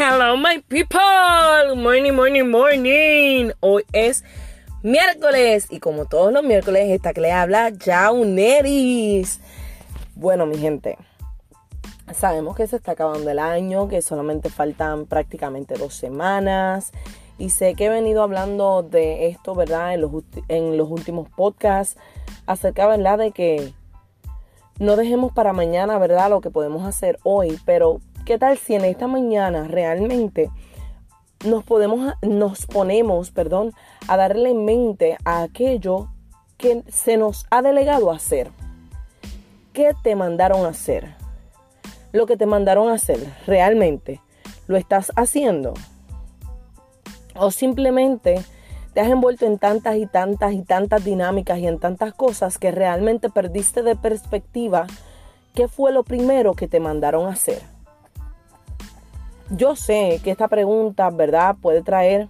Hello, my people. Morning, morning, morning. Hoy es miércoles y como todos los miércoles, esta que le habla Jauneris. Bueno, mi gente, sabemos que se está acabando el año, que solamente faltan prácticamente dos semanas. Y sé que he venido hablando de esto, ¿verdad? En los, en los últimos podcasts, acerca, ¿verdad? De que no dejemos para mañana, ¿verdad? Lo que podemos hacer hoy, pero ¿Qué tal si en esta mañana realmente nos podemos nos ponemos, perdón, a darle mente a aquello que se nos ha delegado hacer? ¿Qué te mandaron a hacer? Lo que te mandaron a hacer, realmente lo estás haciendo? O simplemente te has envuelto en tantas y tantas y tantas dinámicas y en tantas cosas que realmente perdiste de perspectiva qué fue lo primero que te mandaron a hacer. Yo sé que esta pregunta, ¿verdad? Puede traer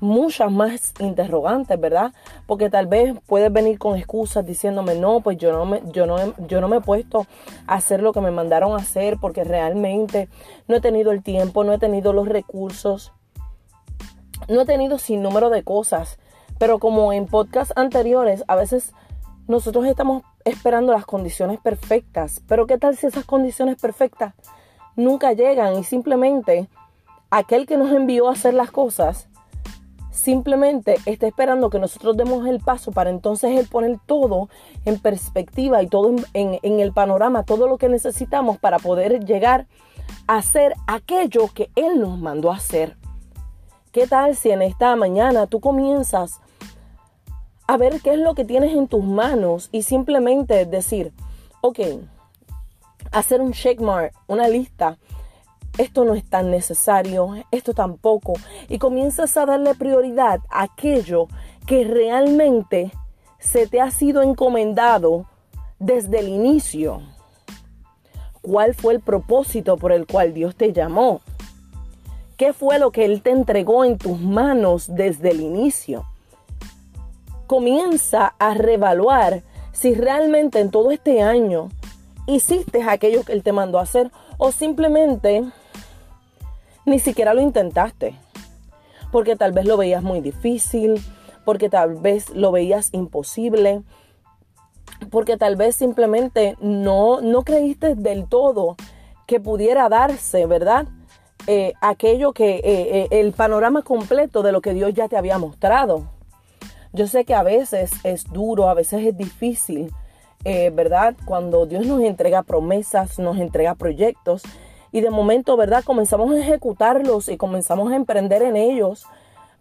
muchas más interrogantes, ¿verdad? Porque tal vez puedes venir con excusas diciéndome, no, pues yo no me, yo no, yo no me he puesto a hacer lo que me mandaron a hacer porque realmente no he tenido el tiempo, no he tenido los recursos, no he tenido sin número de cosas. Pero como en podcasts anteriores, a veces nosotros estamos esperando las condiciones perfectas. Pero ¿qué tal si esas condiciones perfectas nunca llegan y simplemente aquel que nos envió a hacer las cosas simplemente está esperando que nosotros demos el paso para entonces él poner todo en perspectiva y todo en, el panorama, todo lo que necesitamos para poder llegar a hacer aquello que él nos mandó a hacer. ¿Qué tal si en esta mañana tú comienzas a ver qué es lo que tienes en tus manos y simplemente decir, ok, hacer un checkmark, una lista. Esto no es tan necesario, esto tampoco. Y comienzas a darle prioridad a aquello que realmente se te ha sido encomendado desde el inicio. ¿Cuál fue el propósito por el cual Dios te llamó? ¿Qué fue lo que Él te entregó en tus manos desde el inicio? Comienza a revaluar si realmente en todo este año hiciste aquello que Él te mandó a hacer o simplemente ni siquiera lo intentaste. Porque tal vez lo veías muy difícil, porque tal vez lo veías imposible, porque tal vez simplemente no, no creíste del todo que pudiera darse, ¿verdad? Eh, aquello que, eh, eh, el panorama completo de lo que Dios ya te había mostrado. Yo sé que a veces es duro, a veces es difícil, eh, ¿verdad? Cuando Dios nos entrega promesas, nos entrega proyectos y de momento, ¿verdad? Comenzamos a ejecutarlos y comenzamos a emprender en ellos,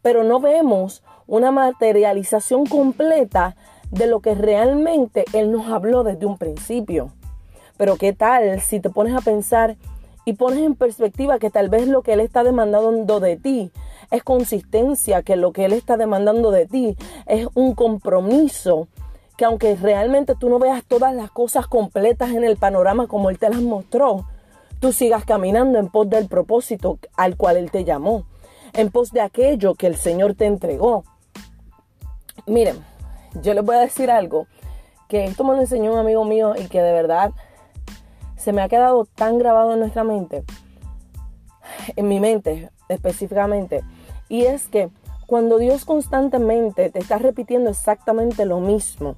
pero no vemos una materialización completa de lo que realmente Él nos habló desde un principio. Pero ¿qué tal si te pones a pensar y pones en perspectiva que tal vez lo que Él está demandando de ti es consistencia, que lo que Él está demandando de ti es un compromiso que aunque realmente tú no veas todas las cosas completas en el panorama como Él te las mostró, tú sigas caminando en pos del propósito al cual Él te llamó, en pos de aquello que el Señor te entregó. Miren, yo les voy a decir algo, que esto me lo enseñó un amigo mío y que de verdad se me ha quedado tan grabado en nuestra mente, en mi mente específicamente, y es que cuando Dios constantemente te está repitiendo exactamente lo mismo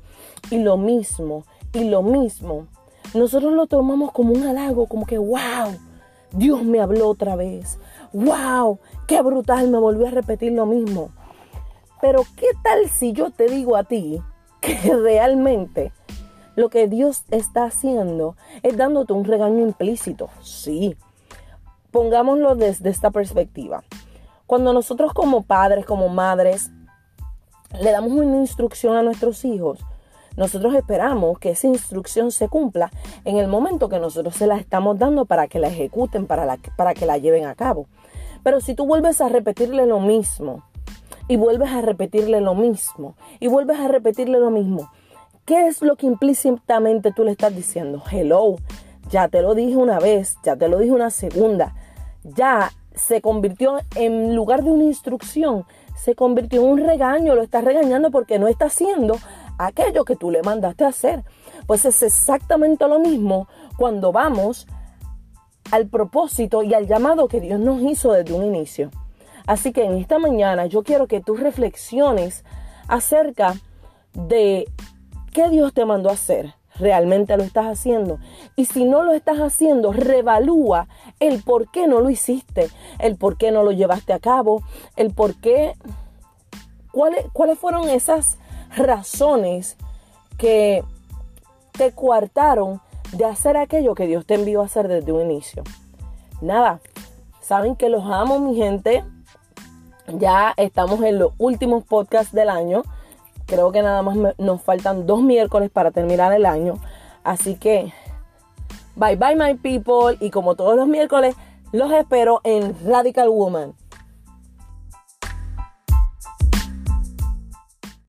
y lo mismo y lo mismo, nosotros lo tomamos como un halago, como que, wow, Dios me habló otra vez. Wow, qué brutal, me volvió a repetir lo mismo. Pero ¿qué tal si yo te digo a ti que realmente lo que Dios está haciendo es dándote un regaño implícito? Sí. Pongámoslo desde esta perspectiva. Cuando nosotros como padres, como madres, le damos una instrucción a nuestros hijos, nosotros esperamos que esa instrucción se cumpla en el momento que nosotros se la estamos dando para que la ejecuten, para, para que la lleven a cabo. Pero si tú vuelves a repetirle lo mismo, y vuelves a repetirle lo mismo, y vuelves a repetirle lo mismo, ¿qué es lo que implícitamente tú le estás diciendo? Hello, ya te lo dije una vez, ya te lo dije una segunda, ya se convirtió en lugar de una instrucción, se convirtió en un regaño, lo estás regañando porque no está haciendo aquello que tú le mandaste a hacer. Pues es exactamente lo mismo cuando vamos al propósito y al llamado que Dios nos hizo desde un inicio. Así que en esta mañana yo quiero que tú reflexiones acerca de qué Dios te mandó a hacer. ¿Realmente lo estás haciendo? Y si no lo estás haciendo, revalúa el por qué no lo hiciste, el por qué no lo llevaste a cabo, el por qué, cuáles, cuáles fueron esas razones que te coartaron de hacer aquello que Dios te envió a hacer desde un inicio. Nada, saben que los amo mi gente. Ya estamos en los últimos podcasts del año. Creo que nada más nos faltan dos miércoles para terminar el año. Así que, bye bye my people. Y como todos los miércoles, los espero en Radical Woman.